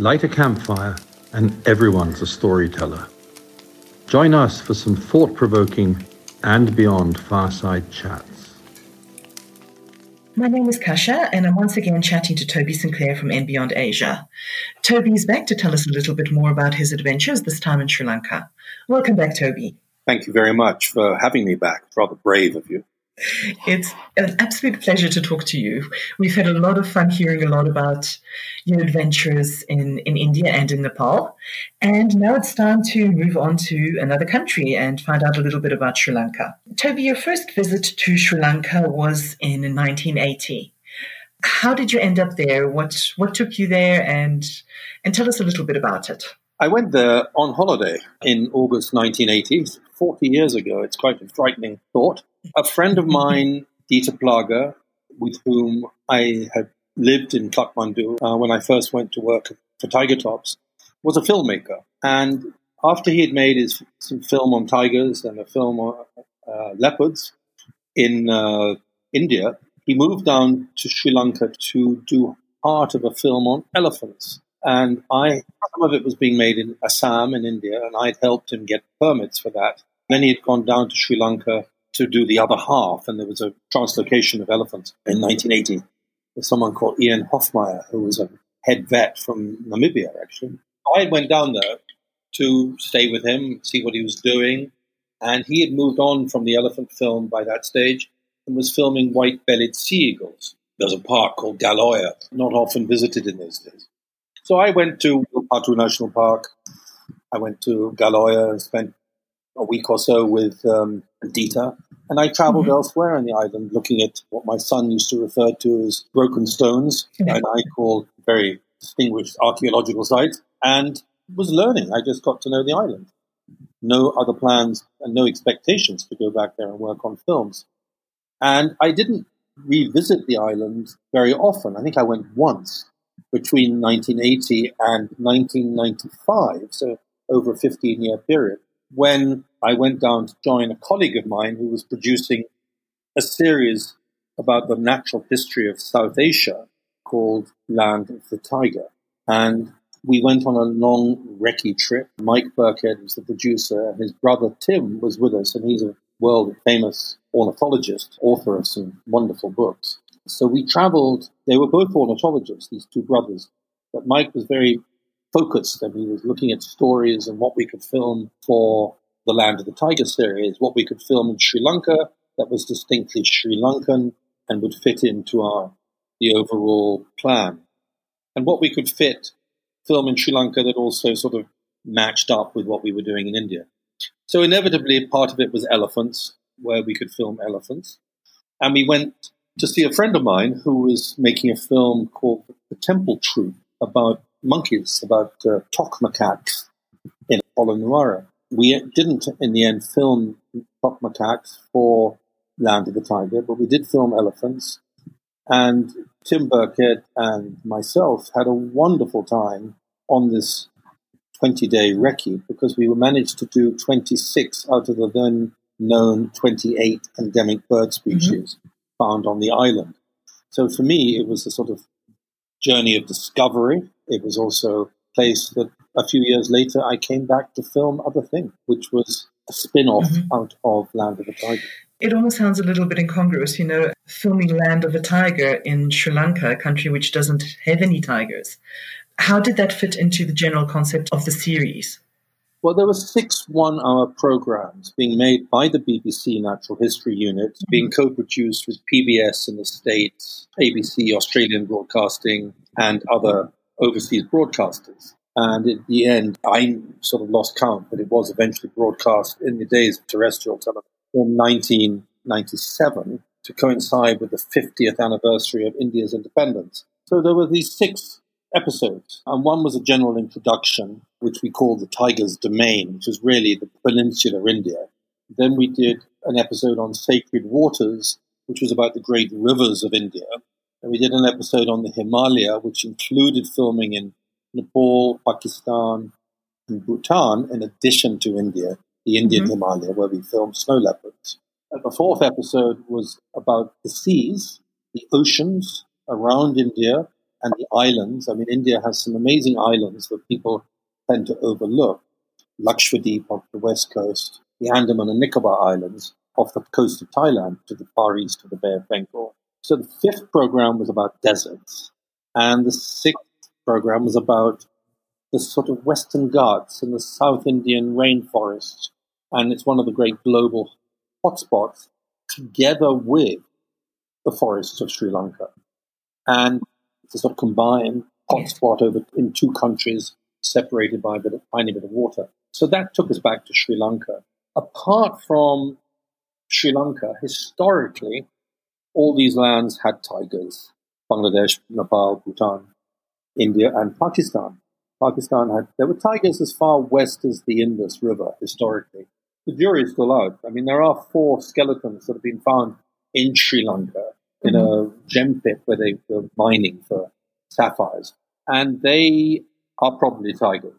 Light a campfire, and everyone's a storyteller. Join us for some thought provoking and beyond fireside chats. My name is Kasha, and I'm once again chatting to Toby Sinclair from And Beyond Asia. Toby is back to tell us a little bit more about his adventures, this time in Sri Lanka. Welcome back, Toby. Thank you very much for having me back. It's rather brave of you. It's an absolute pleasure to talk to you. We've had a lot of fun hearing a lot about your adventures in, in India and in Nepal. And now it's time to move on to another country and find out a little bit about Sri Lanka. Toby, your first visit to Sri Lanka was in 1980. How did you end up there? What what took you there and and tell us a little bit about it. I went there on holiday in August 1980, 40 years ago. It's quite a frightening thought. A friend of mine, Dieter Plage, with whom I had lived in Kathmandu uh, when I first went to work for Tiger Tops, was a filmmaker. And after he had made his some film on tigers and a film on uh, leopards in uh, India, he moved down to Sri Lanka to do part of a film on elephants. And I, some of it was being made in Assam in India, and I'd helped him get permits for that. Then he had gone down to Sri Lanka to do the other half, and there was a translocation of elephants in 1980 with someone called Ian Hofmeyer, who was a head vet from Namibia, actually. I went down there to stay with him, see what he was doing, and he had moved on from the elephant film by that stage and was filming white-bellied sea eagles. There's a park called Gal Oya, not often visited in those days. So I went to Patu National Park. I went to Gal Oya, spent a week or so with um, Dieter. And I traveled mm-hmm. elsewhere on the island looking at what my son used to refer to as broken stones, yeah. and I call very distinguished archaeological sites, and was learning. I just got to know the island. No other plans and no expectations to go back there and work on films. And I didn't revisit the island very often. I think I went once between 1980 and 1995, so over a 15 year period when I went down to join a colleague of mine who was producing a series about the natural history of South Asia called Land of the Tiger. And we went on a long recce trip. Mike Birkhead was the producer, and his brother Tim was with us, and he's a world famous ornithologist, author of some wonderful books. So we traveled, they were both ornithologists, these two brothers, but Mike was very focused and he was looking at stories and what we could film for the Land of the Tiger series, what we could film in Sri Lanka that was distinctly Sri Lankan and would fit into our the overall plan, and what we could fit film in Sri Lanka that also sort of matched up with what we were doing in India. So inevitably, part of it was elephants, where we could film elephants, and we went to see a friend of mine who was making a film called The Temple Troop about monkeys, about uh, toque macaques in Polonnaruwa. We didn't, in the end, film toque macaques for Land of the Tiger, but we did film elephants. And Tim Birkhead and myself had a wonderful time on this 20 day recce because we managed to do 26 out of the then known 28 endemic bird mm-hmm. species mm-hmm. found on the island. So for me, it was a sort of journey of discovery. It was also a place that a few years later I came back to film Other Thing, which was a spin off mm-hmm. out of Land of the Tiger. It almost sounds a little bit incongruous, you know, filming Land of the Tiger in Sri Lanka, a country which doesn't have any tigers. How did that fit into the general concept of the series? Well, there were six one hour programs being made by the BBC Natural History Unit, mm-hmm. being co produced with PBS in the States, ABC, Australian Broadcasting, and other overseas broadcasters. And at the end, I sort of lost count, but it was eventually broadcast in the days of terrestrial television in 1997 to coincide with the 50th anniversary of India's independence. So there were these six episodes, and one was a general introduction, which we called the Tiger's Domain, which was really the peninsular India. Then we did an episode on sacred waters, which was about the great rivers of India. And we did an episode on the Himalaya, which included filming in Nepal, Pakistan, and Bhutan, in addition to India, the Indian mm-hmm. Himalaya, where we filmed snow leopards. And the fourth episode was about the seas, the oceans around India, and the islands. I mean, India has some amazing islands that people tend to overlook. Lakshadweep off the west coast, the Andaman and Nicobar Islands off the coast of Thailand to the far east of the Bay of Bengal. So the fifth program was about deserts, and the sixth program was about the sort of Western Ghats and the South Indian rainforests. And it's one of the great global hotspots together with the forests of Sri Lanka. And to sort of combine hotspot over in two countries separated by a bit tiny bit of water. So that took us back to Sri Lanka. Apart from Sri Lanka, historically, all these lands had tigers. Bangladesh, Nepal, Bhutan, India, and Pakistan. Pakistan had, there were tigers as far west as the Indus River historically. The jury is still out. I mean, there are four skeletons that have been found in Sri Lanka in mm-hmm. a gem pit where they were mining for sapphires. And they are probably tigers.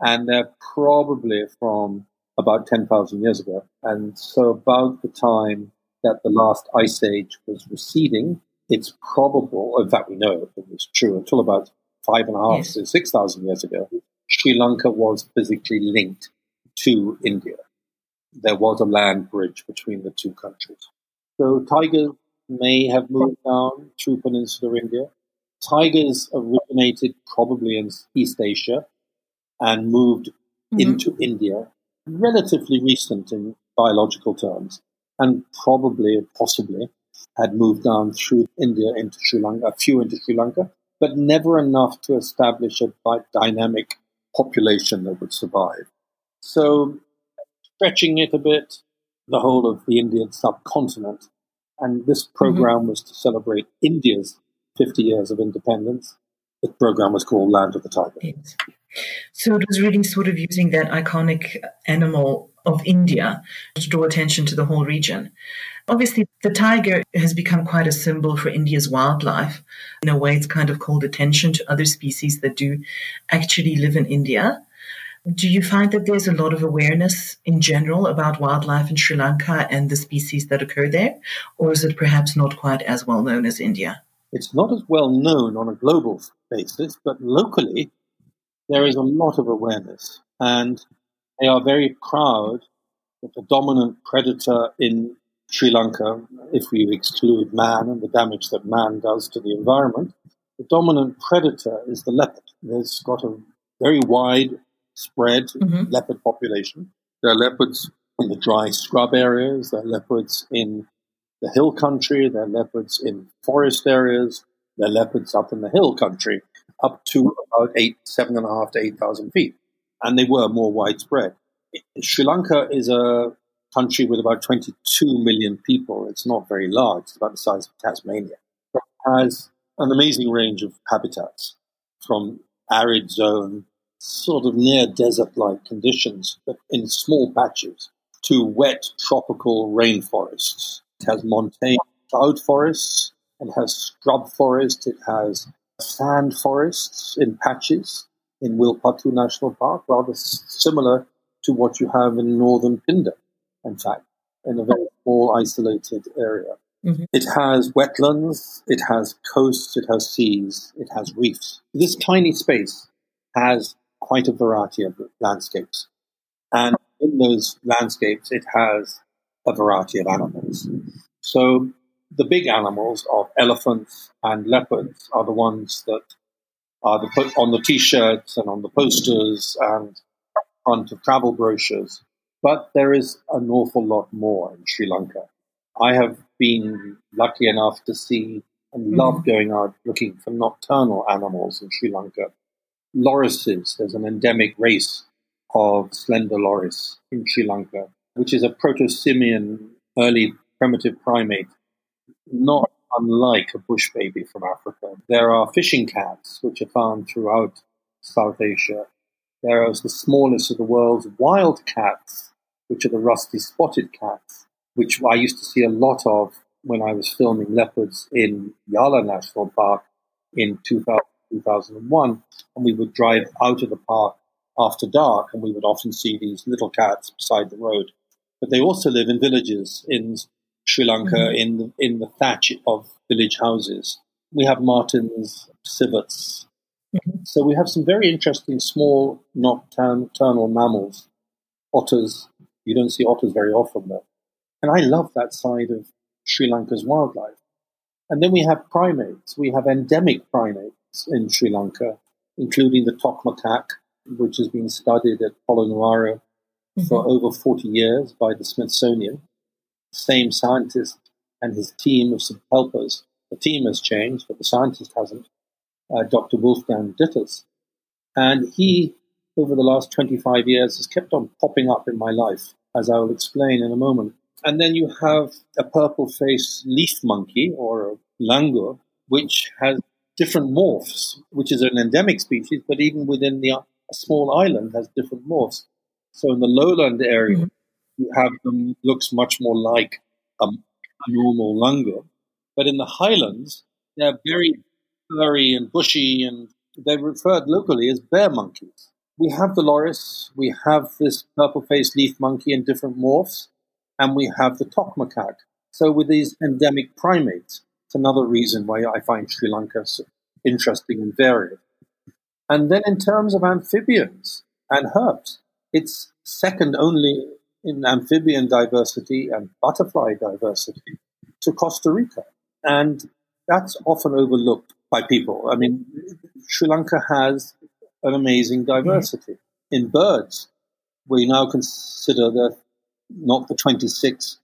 And they're probably from about 10,000 years ago. And so, about the time that the last ice age was receding, it's probable, in fact, we know it was true until about five and a half yes. to 6,000 years ago, Sri Lanka was physically linked to India. There was a land bridge between the two countries. So tigers may have moved down through peninsular India. Tigers originated probably in East Asia and moved mm-hmm. into India, relatively recent in biological terms, and probably, possibly, had moved down through India into Sri Lanka, a few into Sri Lanka, but never enough to establish a dynamic population that would survive. So, stretching it a bit, the whole of the Indian subcontinent, and this program mm-hmm. was to celebrate India's 50 years of independence. The program was called Land of the Tiger. So it was really sort of using that iconic animal of India to draw attention to the whole region. Obviously, the tiger has become quite a symbol for India's wildlife. In a way, it's kind of called attention to other species that do actually live in India. Do you find that there's a lot of awareness in general about wildlife in Sri Lanka and the species that occur there? Or is it perhaps not quite as well known as India? It's not as well known on a global basis, but locally, there is a lot of awareness. And they are very proud that the dominant predator in Sri Lanka, if we exclude man and the damage that man does to the environment, the dominant predator is the leopard. It's got a very wide spread mm-hmm. leopard population. There are leopards in the dry scrub areas, there are leopards in the hill country, there are leopards in forest areas, there are leopards up in the hill country, up to about eight, seven and a half to eight thousand feet. And they were more widespread. Sri Lanka is a country with about 22 million people. It's not very large, it's about the size of Tasmania. It has an amazing range of habitats from arid zone, sort of near desert like conditions, but in small patches, to wet tropical rainforests. It has montane cloud forests, it has scrub forest, it has sand forests in patches in Wilpattu National Park, rather similar to what you have in northern Pindar in fact, in a very small, isolated area. Mm-hmm. It has wetlands, it has coasts, it has seas, it has reefs. This tiny space has quite a variety of landscapes. And in those landscapes, it has a variety of animals. So the big animals of elephants and leopards are the ones that are the, put on the t-shirts and on the posters and front of travel brochures. But there is an awful lot more in Sri Lanka. I have been lucky enough to see and love mm. going out looking for nocturnal animals in Sri Lanka. Lorises, there's an endemic race of slender loris in Sri Lanka, which is a proto-simian early primitive primate, not unlike a bush baby from Africa. There are fishing cats, which are found throughout South Asia. There are the smallest of the world's wild cats which are the rusty spotted cats, which I used to see a lot of when I was filming leopards in Yala National Park in 2000, 2001. And we would drive out of the park after dark, and we would often see these little cats beside the road. But they also live in villages in Sri Lanka, mm-hmm. in the, in the thatch of village houses. we have martens, civets. Mm-hmm. So we have some very interesting small nocturnal mammals, otters. You don't see otters very often though. And I love that side of Sri Lanka's wildlife. And then we have primates. We have endemic primates in Sri Lanka, including the toque macaque, which has been studied at Polonnaruwa mm-hmm. for over 40 years by the Smithsonian. Same scientist and his team of helpers. The team has changed, but the scientist hasn't. Uh, Dr. Wolfgang Dittus. And he, over the last 25 years, has kept on popping up in my life, as I will explain in a moment. And then you have a purple faced leaf monkey or a langur, which has different morphs, which is an endemic species, but even within the a small island has different morphs. So in the lowland area, mm-hmm. You have them looks much more like a, normal langur, but in the highlands they're very furry and bushy, and they're referred locally as bear monkeys. We have the loris, we have this purple-faced leaf monkey in different morphs, and we have the toque macaque. So with these endemic primates, it's another reason why I find Sri Lanka so interesting and varied. And then in terms of amphibians and herbs, it's second only in amphibian diversity and butterfly diversity to Costa Rica. And that's often overlooked by people. I mean, Sri Lanka has an amazing diversity. Mm-hmm. In birds, we now consider the not the 26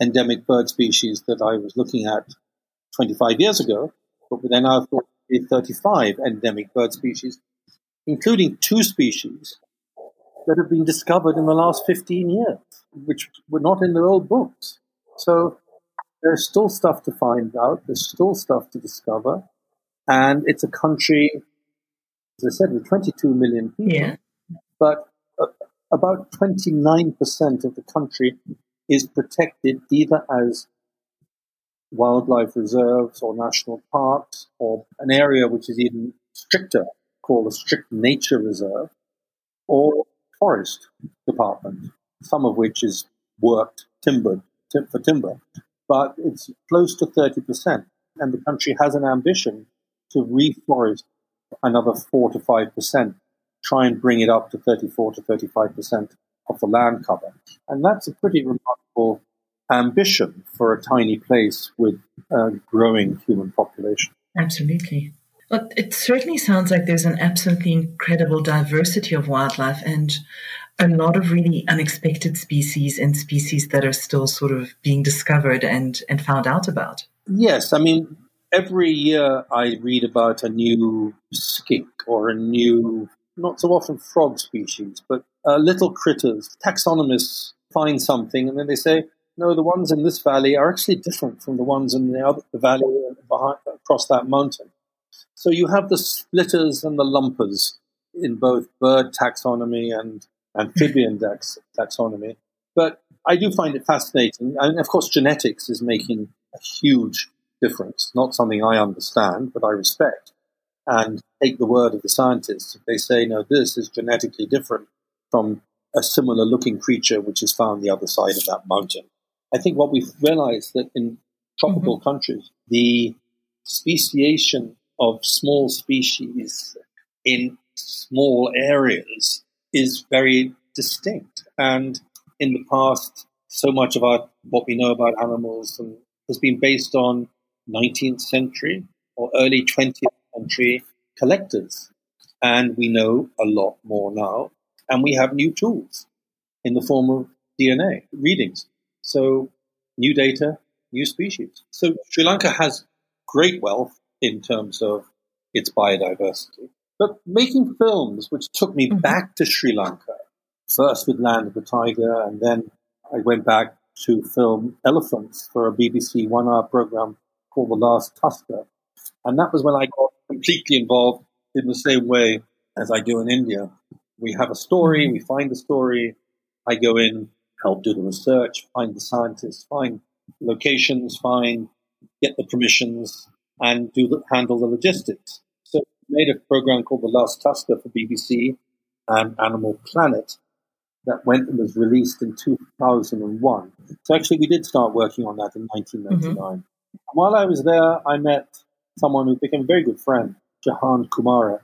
endemic bird species that I was looking at 25 years ago, but we then now thought 35 endemic bird species, including two species that have been discovered in the last 15 years, which were not in the old books. So there's still stuff to find out, there's still stuff to discover, and it's a country, as I said, with 22 million people. Yeah. But uh, about 29% of the country is protected either as wildlife reserves or national parks or an area which is even stricter called a strict nature reserve or forest department, some of which is worked timbered for timber, but it's close to 30%. And the country has an ambition to reforest another 4 to 5%, try and bring it up to 34 to 35% of the land cover. And that's a pretty remarkable ambition for a tiny place with a growing human population. Absolutely. Well, it certainly sounds like there's an absolutely incredible diversity of wildlife and a lot of really unexpected species and species that are still sort of being discovered and, and found out about. Yes, I mean, every year I read about a new skink or a new, not so often frog species, but uh, little critters. Taxonomists find something and then they say, no, the ones in this valley are actually different from the ones in the other the valley behind, across that mountain. So you have the splitters and the lumpers in both bird taxonomy and amphibian tax, taxonomy. But I do find it fascinating. And of course, genetics is making a huge difference. Not something I understand, but I respect and take the word of the scientists. If they say, no, this is genetically different from a similar looking creature which is found the other side of that mountain. I think what we've realized that in tropical mm-hmm. countries, the speciation of small species in small areas is very distinct. And in the past, so much of our what we know about animals has been based on 19th century or early 20th century collectors. And we know a lot more now. And we have new tools in the form of DNA readings. So, new data, new species. So, Sri Lanka has great wealth in terms of its biodiversity. But making films, which took me mm-hmm. back to Sri Lanka, first with Land of the Tiger, and then I went back to film elephants for a BBC one hour program called The Last Tusker. And that was when I got completely involved in the same way as I do in India. We have a story, mm-hmm. we find the story, I go in, help do the research, find the scientists, find locations, find, get the permissions, and do the, handle the logistics. So we made a program called The Last Tusker for BBC and Animal Planet that went and was released in 2001. So actually, we did start working on that in 1999. Mm-hmm. While I was there, I met someone who became a very good friend, Jahan Kumara,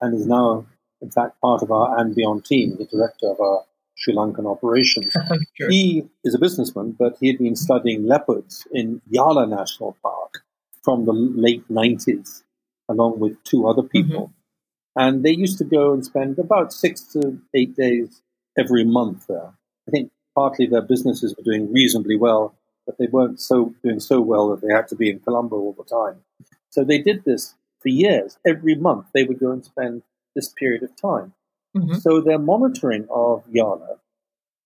and is now, in fact, part of our beyond team, the director of our Sri Lankan operations. sure. He is a businessman, but he had been studying leopards in Yala National Park from the late 90s, along with two other people. Mm-hmm. And they used to go and spend about six to eight days every month there. I think partly their businesses were doing reasonably well, but they weren't so doing so well that they had to be in Colombo all the time. So they did this for years. Every month they would go and spend this period of time. Mm-hmm. So their monitoring of Yala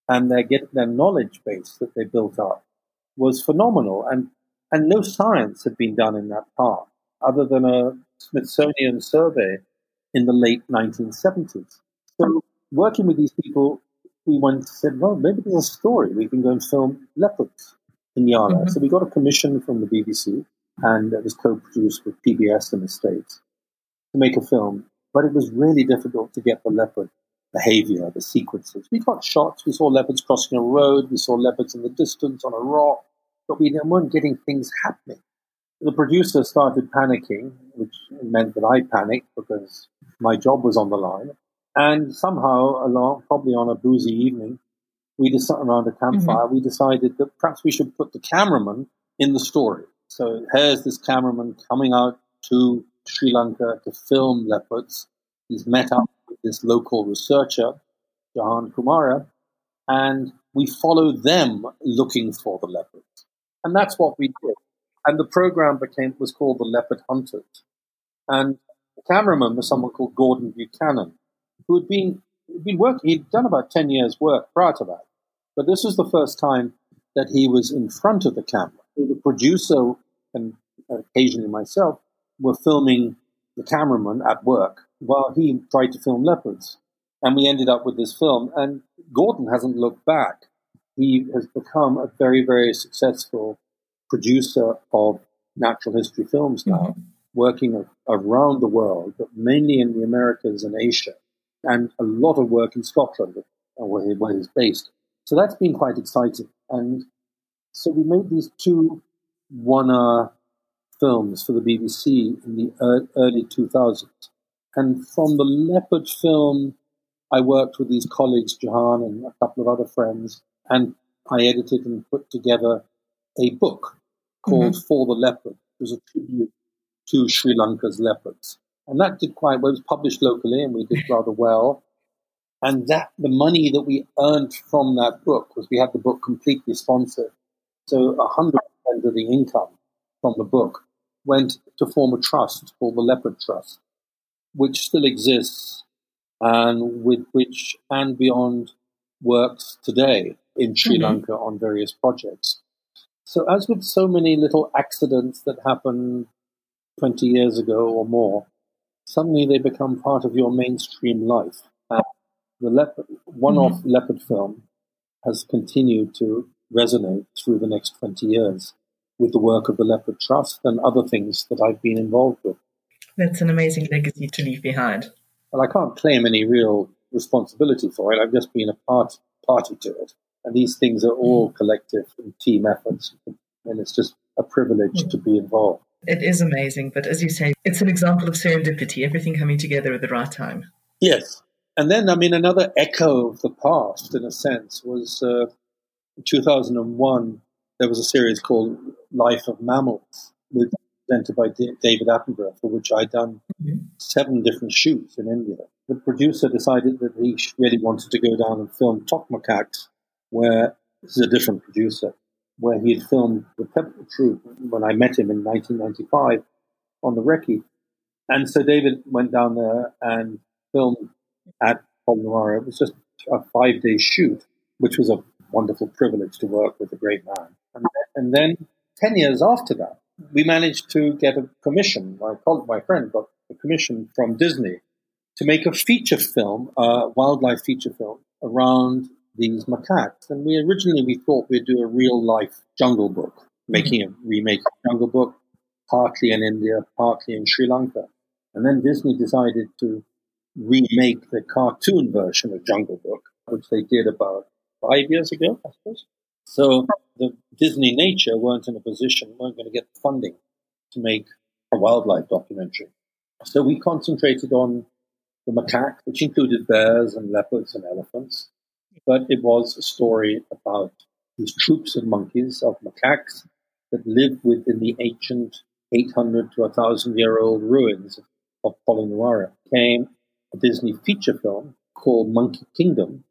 and their get their knowledge base that they built up was phenomenal, and and no science had been done in that park other than a Smithsonian survey in the late 1970s. So working with these people, we went and said, well, maybe there's a story. We can go and film leopards in Yala. Mm-hmm. So we got a commission from the BBC, and it was co-produced with PBS in the States to make a film but it was really difficult to get the leopard behavior, the sequences. We got shots, we saw leopards crossing a road, we saw leopards in the distance on a rock, but we weren't getting things happening. The producer started panicking, which meant that I panicked because my job was on the line. And somehow, along, probably on a boozy evening, we decided around a campfire, mm-hmm. we decided that perhaps we should put the cameraman in the story. So here's this cameraman coming out to Sri Lanka to film leopards. He's met up with this local researcher, Jahan Kumara, and we follow them looking for the leopards. And that's what we did. And the program became was called the Leopard Hunters. And the cameraman was someone called Gordon Buchanan, who had been been working. He'd done about ten years' work prior to that, but this was the first time that he was in front of the camera. The producer and occasionally myself were filming the cameraman at work while he tried to film leopards. And we ended up with this film. And Gordon hasn't looked back. He has become a very, very successful producer of natural history films now, mm-hmm. working around the world, but mainly in the Americas and Asia, and a lot of work in Scotland, where, he, where he's based. So that's been quite exciting. And so we made these two one hour films for the BBC in the early 2000s. And from the Leopard film, I worked with these colleagues, Jahan and a couple of other friends, and I edited and put together a book called mm-hmm. For the Leopard. It was a tribute to Sri Lanka's leopards. And that did quite well. It was published locally and we did rather well. And that the money that we earned from that book was we had the book completely sponsored. So 100% of the income from the book went to form a trust called the Leopard Trust, which still exists and with which and beyond works today in Sri mm-hmm. Lanka on various projects. So, as with so many little accidents that happened 20 years ago or more, suddenly they become part of your mainstream life. And the leopard, one-off mm-hmm. leopard film has continued to resonate through the next 20 years with the work of the Leopard Trust and other things that I've been involved with. That's an amazing legacy to leave behind. Well, I can't claim any real responsibility for it. I've just been a part, party to it. And these things are all mm. collective and team efforts. And it's just a privilege mm. to be involved. It is amazing. But as you say, it's an example of serendipity, everything coming together at the right time. Yes. And then, I mean, another echo of the past, in a sense, was uh, 2001 there was a series called Life of Mammals, presented by David Attenborough, for which I'd done mm-hmm. seven different shoots in India. The producer decided that he really wanted to go down and film toque macaques, where this is a different producer, where he had filmed the Temple Troop when I met him in 1995 on the Recce. And so David went down there and filmed at Polonnaruwa. It was just a five day shoot, which was a wonderful privilege to work with a great man. And, and then 10 years after that, we managed to get a commission. My my friend got a commission from Disney to make a feature film, a wildlife feature film around these macaques. And we originally we thought we'd do a real life jungle book, making a remake of Jungle Book, partly in India, partly in Sri Lanka. And then Disney decided to remake the cartoon version of Jungle Book, which they did about five years ago, I suppose. So the Disney Nature weren't in a position, weren't going to get the funding to make a wildlife documentary. So we concentrated on the macaque, which included bears and leopards and elephants. But it was a story about these troops of monkeys, of macaques, that lived within the ancient 800 to 1,000 year old ruins of Polonnaruwa. Came a Disney feature film called Monkey Kingdom,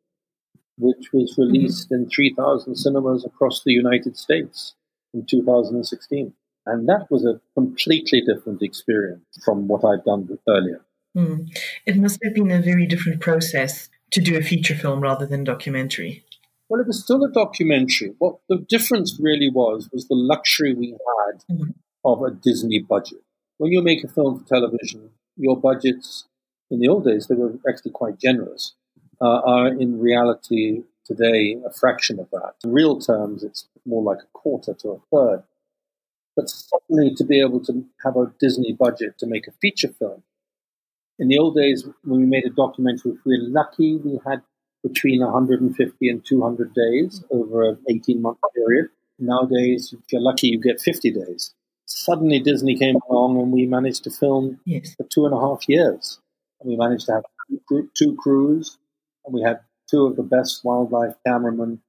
which was mm-hmm. released mm-hmm. in 3,000 cinemas across the United States in 2016. And that was a completely different experience from what I'd done earlier. Mm. It must have been a very different process to do a feature film rather than documentary. Well, it was still a documentary. What the difference really was was the luxury we had mm-hmm. of a Disney budget. When you make a film for television, your budgets in the old days they were actually quite generous. Uh, are in reality today a fraction of that. In real terms, it's more like a quarter to a third. But suddenly to be able to have a Disney budget to make a feature film. In the old days, when we made a documentary, if we were lucky, we had between 150 and 200 days over an 18 month period. Nowadays, if you're lucky, you get 50 days. Suddenly, Disney came along and we managed to film yes. for two and a half years. And we managed to have two crews, and we had two of the best wildlife cameramen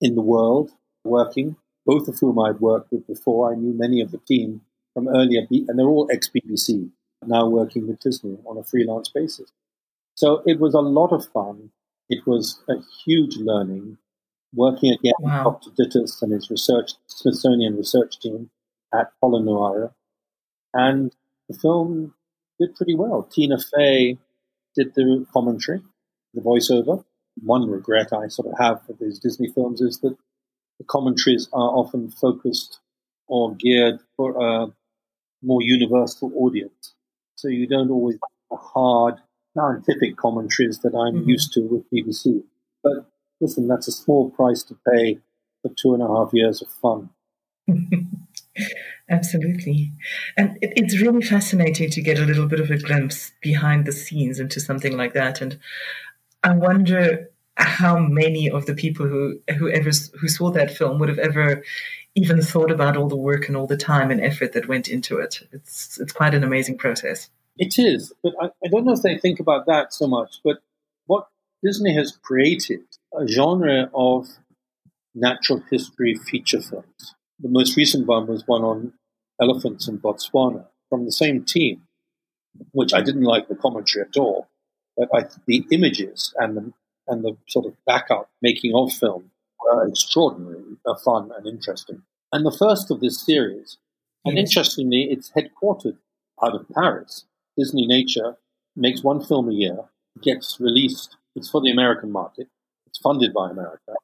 in the world working both of whom I'd worked with before. I knew many of the team from earlier, and they're all ex BBC, now working with Disney on a freelance basis. So it was a lot of fun. It was a huge learning working again wow. with Dr. Dittus and his research, Smithsonian research team at Polonnaruwa. And the film did pretty well. Tina Fey did the commentary, the voiceover. One regret I sort of have for these Disney films is that the commentaries are often focused or geared for a more universal audience. So you don't always have the hard scientific commentaries that I'm mm-hmm. used to with BBC. But listen, that's a small price to pay for two and a half years of fun. Absolutely. And it, it's really fascinating to get a little bit of a glimpse behind the scenes into something like that. And I wonder how many of the people who whoever who saw that film would have ever even thought about all the work and all the time and effort that went into it. It's it's quite an amazing process. It is, but I, I don't know if they think about that so much. But what Disney has created a genre of natural history feature films. The most recent one was one on elephants in Botswana from the same team, which I didn't like the commentary at all. But I, the images and the and the sort of backup making of film were extraordinarily uh, fun and interesting. And the first of this series, and interestingly, it's headquartered out of Paris. Disney Nature makes one film a year, gets released. It's for the American market. It's funded by America.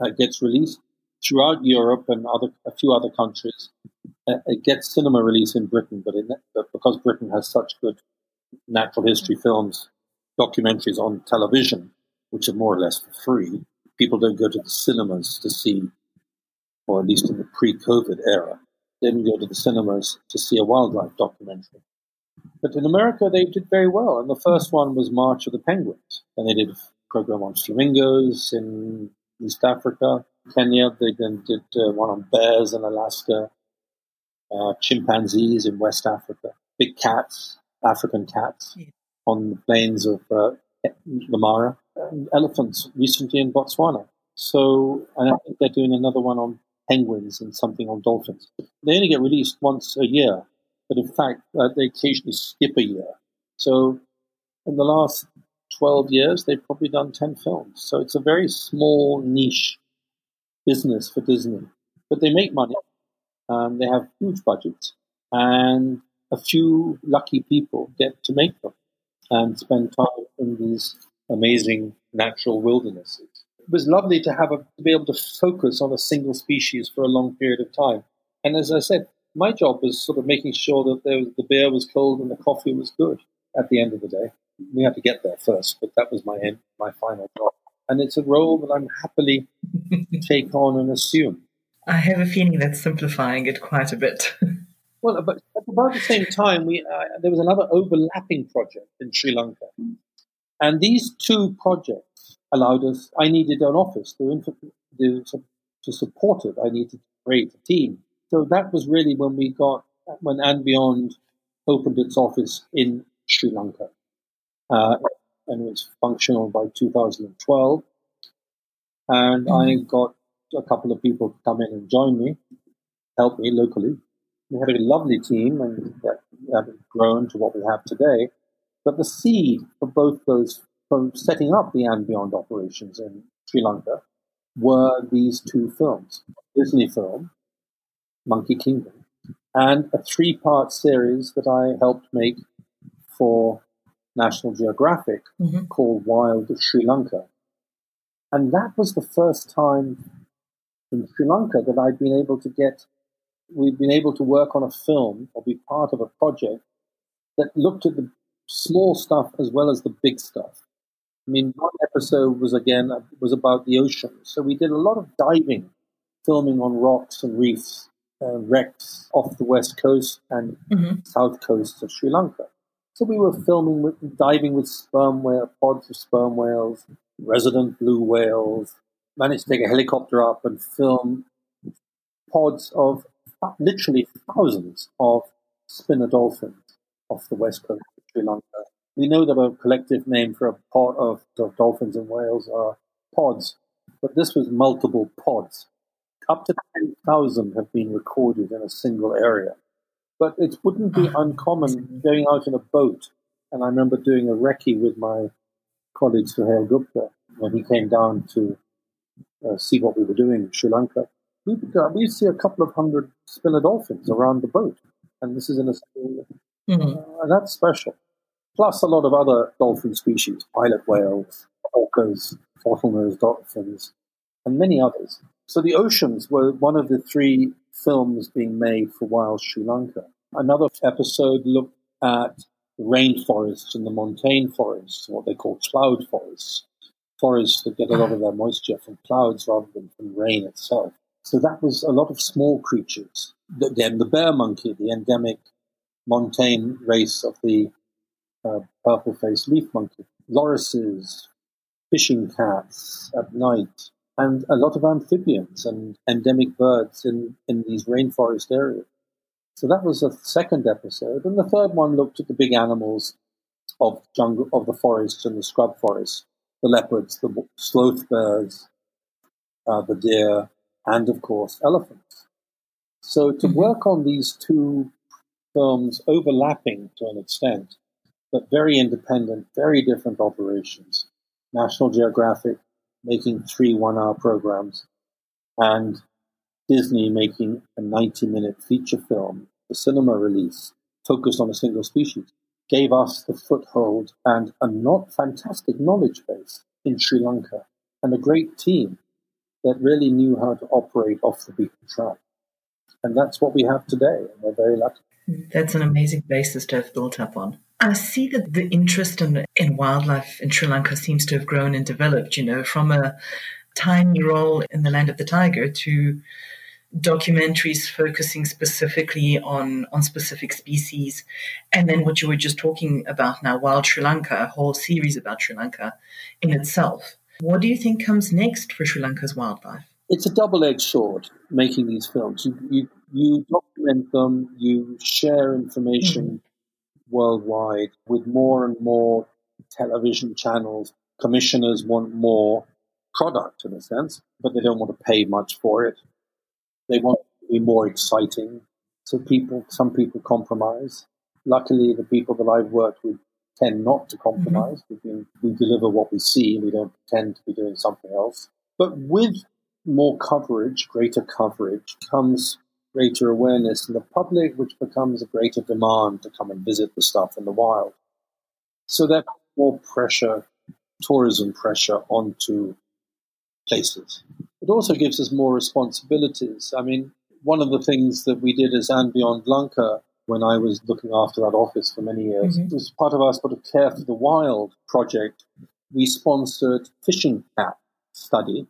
It gets released throughout Europe and other a few other countries. Uh, it gets cinema release in Britain, but, in, but because Britain has such good natural history films, documentaries on television, which are more or less for free. People don't go to the cinemas to see, or at least in the pre COVID era, they didn't go to the cinemas to see a wildlife documentary. But in America, they did very well. And the first one was March of the Penguins. And they did a program on flamingos in East Africa, Kenya. They then did uh, one on bears in Alaska, uh, chimpanzees in West Africa, big cats, African cats on the plains of uh, Limara elephants recently in Botswana. So, and I think they're doing another one on penguins and something on dolphins. They only get released once a year, but in fact, uh, they occasionally skip a year. So, in the last 12 years, they've probably done 10 films. So, it's a very small niche business for Disney. But they make money, um, they have huge budgets, and a few lucky people get to make them and spend time in these amazing natural wildernesses. It was lovely to have a, to be able to focus on a single species for a long period of time. And as I said, my job was sort of making sure that was, the beer was cold and the coffee was good at the end of the day. We had to get there first, but that was my end, my final job. And it's a role that I'm happily take on and assume. I have a feeling that's simplifying it quite a bit. well, but at about the same time, we uh, there was another overlapping project in Sri Lanka and these two projects allowed us, I needed an office to, to, to support it. I needed to create a team. So that was really when we got when And Beyond opened its office in Sri Lanka. Uh, and it was functional by 2012. And mm-hmm. I got a couple of people to come in and join me, help me locally. We had a lovely team and that have grown to what we have today. But the seed for both those, for setting up the And Beyond operations in Sri Lanka, were these two films Disney film, Monkey Kingdom, and a three part series that I helped make for National Geographic mm-hmm. called Wild of Sri Lanka. And that was the first time in Sri Lanka that I'd been able to get, we'd been able to work on a film or be part of a project that looked at the small stuff as well as the big stuff. I mean, one episode was again was about the ocean, so we did a lot of diving, filming on rocks and reefs, uh, wrecks off the west coast and mm-hmm. south coast of Sri Lanka. So we were filming with diving with sperm whale pods of sperm whales, resident blue whales. Managed to take a helicopter up and film pods of literally thousands of spinner dolphins off the west coast Sri Lanka. We know that a collective name for a pod of, dolphins and whales are pods, but this was multiple pods. Up to 10,000 have been recorded in a single area. But it wouldn't be uncommon going out in a boat. And I remember doing a recce with my colleague Suhail Gupta when he came down to uh, see what we were doing in Sri Lanka. We'd, uh, we'd see a couple of hundred spinner dolphins around the boat. And this is in a mm-hmm. uh, that's special. Plus a lot of other dolphin species, pilot whales, orcas, bottlenose dolphins, and many others. So the oceans were one of the three films being made for Wild Sri Lanka. Another episode looked at rainforests and the montane forests, what they call cloud forests, forests that get a lot of their moisture from clouds rather than from rain itself. So that was a lot of small creatures. Then the bear monkey, the endemic montane race of the uh, purple-faced leaf monkey, lorises, fishing cats at night, and a lot of amphibians and endemic birds in, in these rainforest areas. So that was the second episode. And the third one looked at the big animals of jungle of the forest and the scrub forest, the leopards, the sloth bears, uh, the deer, and of course elephants. So to mm-hmm. work on these two films overlapping to an extent, but very independent, very different operations. National Geographic making three one hour programs, and Disney making a 90 minute feature film, a cinema release focused on a single species, gave us the foothold and a not fantastic knowledge base in Sri Lanka and a great team that really knew how to operate off the beaten track. And that's what we have today, and we're very lucky. That's an amazing basis to have built up on. I see that the interest in, in wildlife in Sri Lanka seems to have grown and developed, you know, from a tiny role in the land of the tiger to documentaries focusing specifically on, on specific species. And then what you were just talking about now, Wild Sri Lanka, a whole series about Sri Lanka in itself. What do you think comes next for Sri Lanka's wildlife? It's a double edged sword making these films. You, you, you them, you share information. Mm-hmm worldwide with more and more television channels. Commissioners want more product in a sense, but they don't want to pay much for it. They want to be more exciting. So people, some people compromise. Luckily, the people that I've worked with tend not to compromise. Mm-hmm. We, we deliver what we see. We don't pretend to be doing something else. But with more coverage, greater coverage, comes greater awareness in the public, which becomes a greater demand to come and visit the stuff in the wild. So that more pressure, tourism pressure onto places. It also gives us more responsibilities. I mean, one of the things that we did as And Beyond Lanka when I was looking after that office for many years mm-hmm. was part of our sort of Care for the Wild project. We sponsored fishing cat study,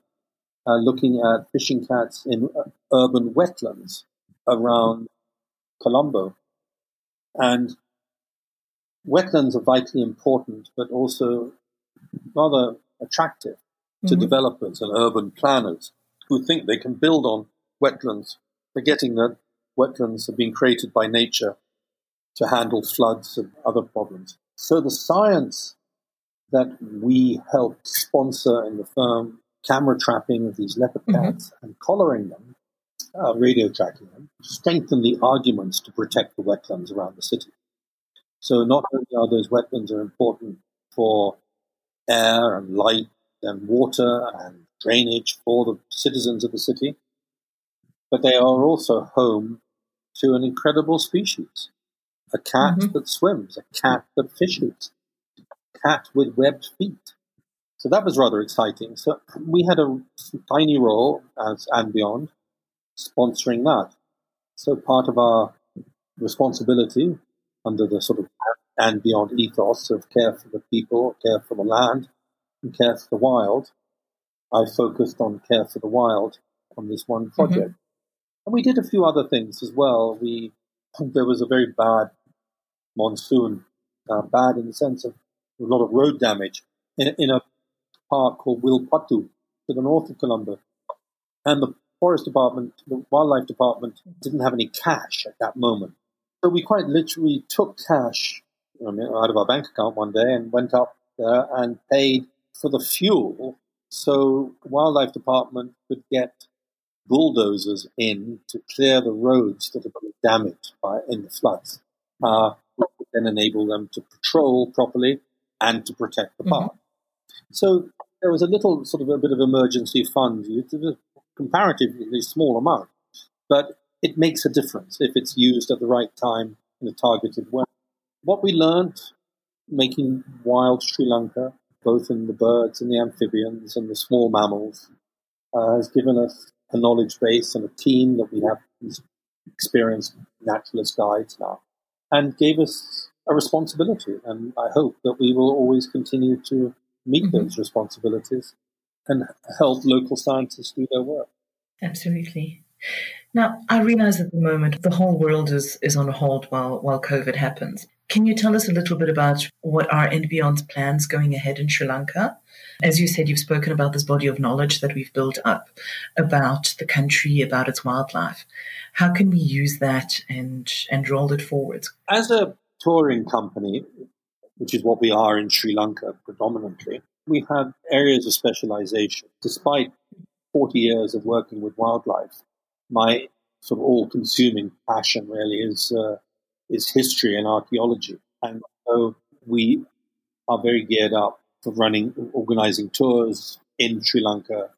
uh, looking at fishing cats in uh, urban wetlands around Colombo. And wetlands are vitally important, but also rather attractive to mm-hmm. developers and urban planners who think they can build on wetlands, forgetting that wetlands have been created by nature to handle floods and other problems. So the science that we helped sponsor in the firm, camera trapping of these leopard mm-hmm. cats mm-hmm. and collaring them, uh, radio tracking them, strengthen the arguments to protect the wetlands around the city. So not only are those wetlands are important for air and light and water and drainage for the citizens of the city, but they are also home to an incredible species. A cat mm-hmm. that swims, a cat that fishes, a cat with webbed feet. So that was rather exciting. So we had a tiny role as and beyond sponsoring that. So part of our responsibility under the sort of and beyond ethos of care for the people, care for the land, and care for the wild, I focused on care for the wild on this one mm-hmm. project. Mm-hmm. And we did a few other things as well. We there was a very bad monsoon, uh, bad in the sense of a lot of road damage in, in a park called Wilpattu to the north of Colombo. And the forest department, the wildlife department didn't have any cash at that moment. So we quite literally took cash out of our bank account one day and went up there and paid for the fuel so wildlife department could get bulldozers in to clear the roads that have been damaged by in the floods. Uh, would then enable them to patrol properly and to protect the park. Mm-hmm. So there was a little sort of a bit of emergency fund, a comparatively small amount, but it makes a difference if it's used at the right time in a targeted way. What we learned making wild Sri Lanka, both in the birds and the amphibians and the small mammals, uh, has given us a knowledge base and a team that we have these experienced naturalist guides now, and gave us a responsibility. And I hope that we will always continue to meet mm-hmm. those responsibilities and help local scientists do their work. Absolutely. Now, I realize at the moment the whole world is, is on hold while, while COVID happens. Can you tell us a little bit about what are and beyond plans going ahead in Sri Lanka? As you said, you've spoken about this body of knowledge that we've built up about the country, about its wildlife. How can we use that and and roll it forward? As a touring company, which is what we are in Sri Lanka predominantly, we have areas of specialization. Despite 40 years of working with wildlife, my sort of all-consuming passion really is uh, is history and archaeology. And so we are very geared up for running, organizing tours in Sri Lanka,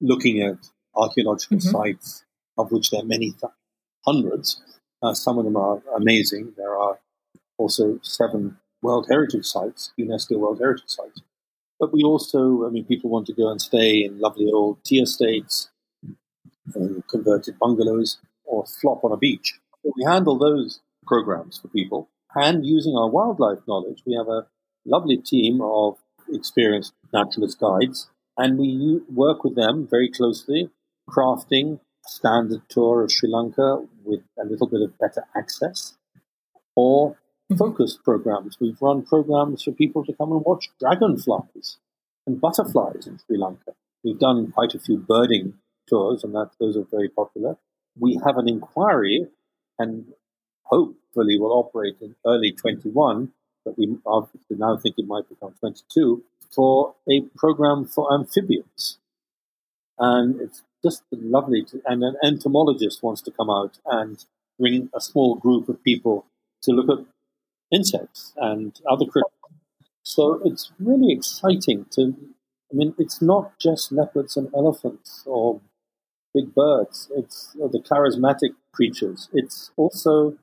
looking at archaeological mm-hmm. sites, of which there are many th- hundreds. Uh, some of them are amazing. There are also seven World Heritage Sites, UNESCO World Heritage Sites. But we also, I mean, people want to go and stay in lovely old tea estates, and converted bungalows, or flop on a beach. So we handle those programs for people. And using our wildlife knowledge, we have a lovely team of experienced naturalist guides, and we work with them very closely, crafting a standard tour of Sri Lanka with a little bit of better access, or mm-hmm. focus programs. We've run programs for people to come and watch dragonflies and butterflies in Sri Lanka. We've done quite a few birding tours, and that those are very popular. We have an inquiry, and hopefully will operate in early 21, but we now think it might become 22, for a program for amphibians. And it's just lovely to, and an entomologist wants to come out and bring a small group of people to look at insects and other critters. So it's really exciting to, I mean, it's not just leopards and elephants or big birds, it's the charismatic creatures. It's also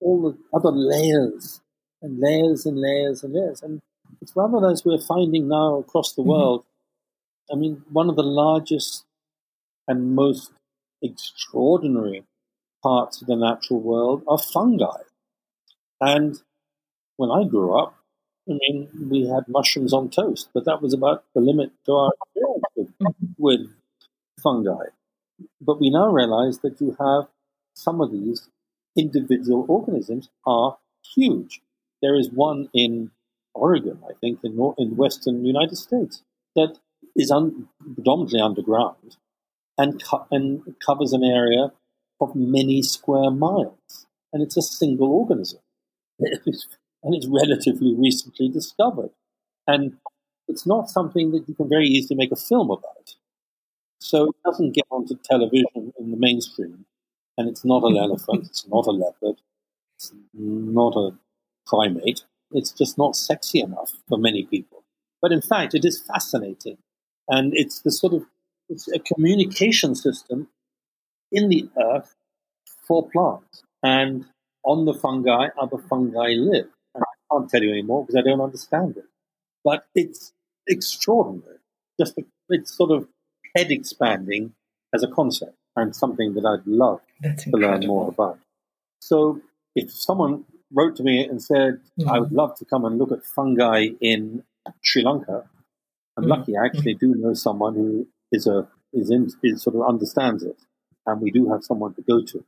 all the other layers and layers and layers and layers. And it's rather as we're finding now across the mm-hmm. world. I mean, one of the largest and most extraordinary parts of the natural world are fungi. And when I grew up, I mean, we had mushrooms on toast, but that was about the limit to our experience with, mm-hmm. with fungi. But we now realize that you have some of these individual organisms are huge. There is one in Oregon, I think, in, in western United States, that is un- predominantly underground and, co- and covers an area of many square miles, and it's a single organism. and it's relatively recently discovered. And it's not something that you can very easily make a film about. So it doesn't get onto television in the mainstream. And it's not an elephant, it's not a leopard, it's not a primate. It's just not sexy enough for many people. But in fact, it is fascinating. And it's the sort of it's a communication system in the earth for plants. And on the fungi, other fungi live. Can't tell you anymore because I don't understand it. But it's extraordinary. Just a, it's sort of head expanding as a concept and something that I'd love to learn more about. So if someone wrote to me and said, mm-hmm. I would love to come and look at fungi in Sri Lanka, I'm mm-hmm. lucky I actually mm-hmm. do know someone who is a is in is sort of understands it, and we do have someone to go to.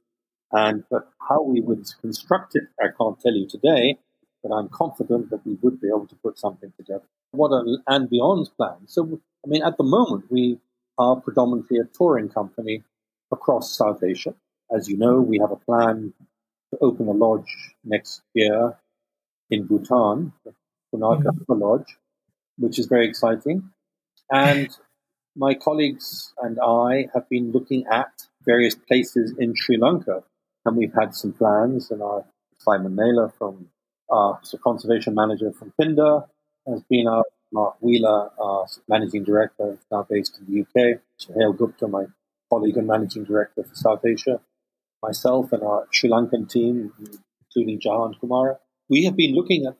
And but how we would construct it, I can't tell you today, but I'm confident that we would be able to put something together. What are and beyond's plan? So I mean, at the moment we are predominantly a touring company across South Asia. As you know, we have a plan to open a lodge next year in Bhutan, the Punakha mm-hmm. Lodge, which is very exciting. And my colleagues and I have been looking at various places in Sri Lanka, and we've had some plans. And our Simon Naylor from our conservation manager from Phinda has been our Mark Wheeler, our managing director, now based in the UK. Suhail Gupta, my colleague and managing director for South Asia, myself and our Sri Lankan team, including Jahan Kumara. We have been looking at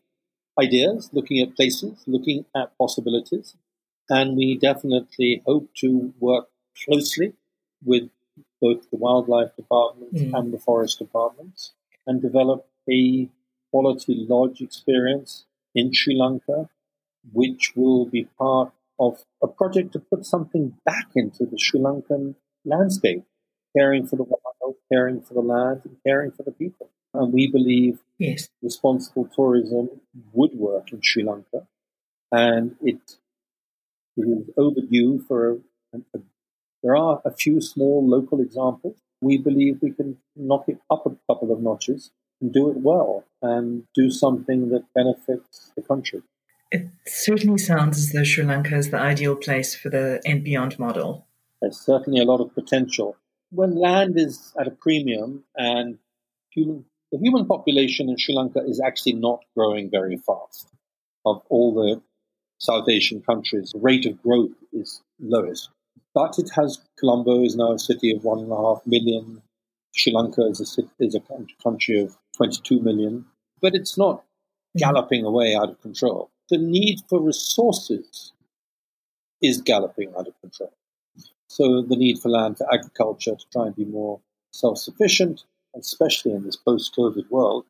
ideas, looking at places, looking at possibilities, and we definitely hope to work closely with both the wildlife departments mm. and the forest departments and develop a quality lodge experience in Sri Lanka, which will be part of a project to put something back into the Sri Lankan landscape, caring for the wild, caring for the land, and caring for the people. And we believe yes. responsible tourism would work in Sri Lanka, and it, it is overdue for a, a, there are a few small local examples. We believe we can knock it up a couple of notches and do it well and do something that benefits the country. It certainly sounds as though Sri Lanka is the ideal place for the and beyond model. There's certainly a lot of potential. When land is at a premium and human, the human population in Sri Lanka is actually not growing very fast. Of all the South Asian countries, the rate of growth is lowest. But it has Colombo is now a city of one and a half million. Sri Lanka is a is a country of 22 million, but it's not mm-hmm. galloping away out of control. The need for resources is galloping out of control. So the need for land for agriculture to try and be more self-sufficient, especially in this post-COVID world,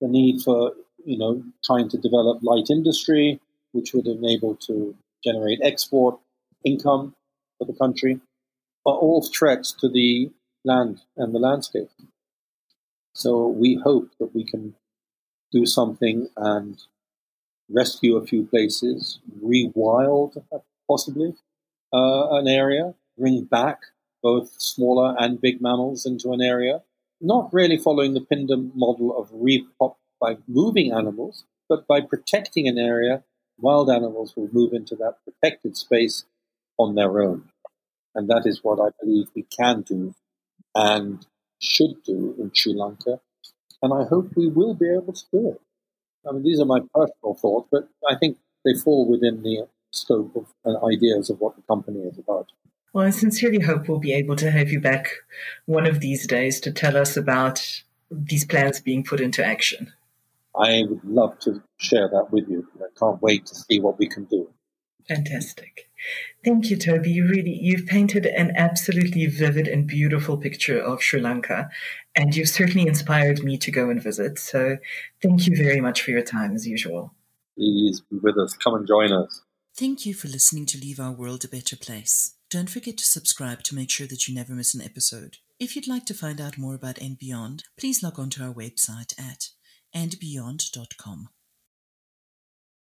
the need for you know trying to develop light industry, which would enable to generate export income for the country, are all threats to the land and the landscape. So we hope that we can do something and rescue a few places, rewild possibly, uh, an area, bring back both smaller and big mammals into an area, not really following the Phinda model of repop by moving animals, but by protecting an area, wild animals will move into that protected space on their own. And that is what I believe we can do and should do in Sri Lanka. And I hope we will be able to do it. I mean, these are my personal thoughts, but I think they fall within the scope of uh, ideas of what the company is about. Well, I sincerely hope we'll be able to have you back one of these days to tell us about these plans being put into action. I would love to share that with you. I can't wait to see what we can do. Fantastic. Thank you, Toby. You really you've painted an absolutely vivid and beautiful picture of Sri Lanka, and you've certainly inspired me to go and visit. So, thank you very much for your time, as usual. Please be with us. Come and join us. Thank you for listening to Leave Our World a Better Place. Don't forget to subscribe to make sure that you never miss an episode. If you'd like to find out more about And Beyond, please log on to our website at andbeyond.com.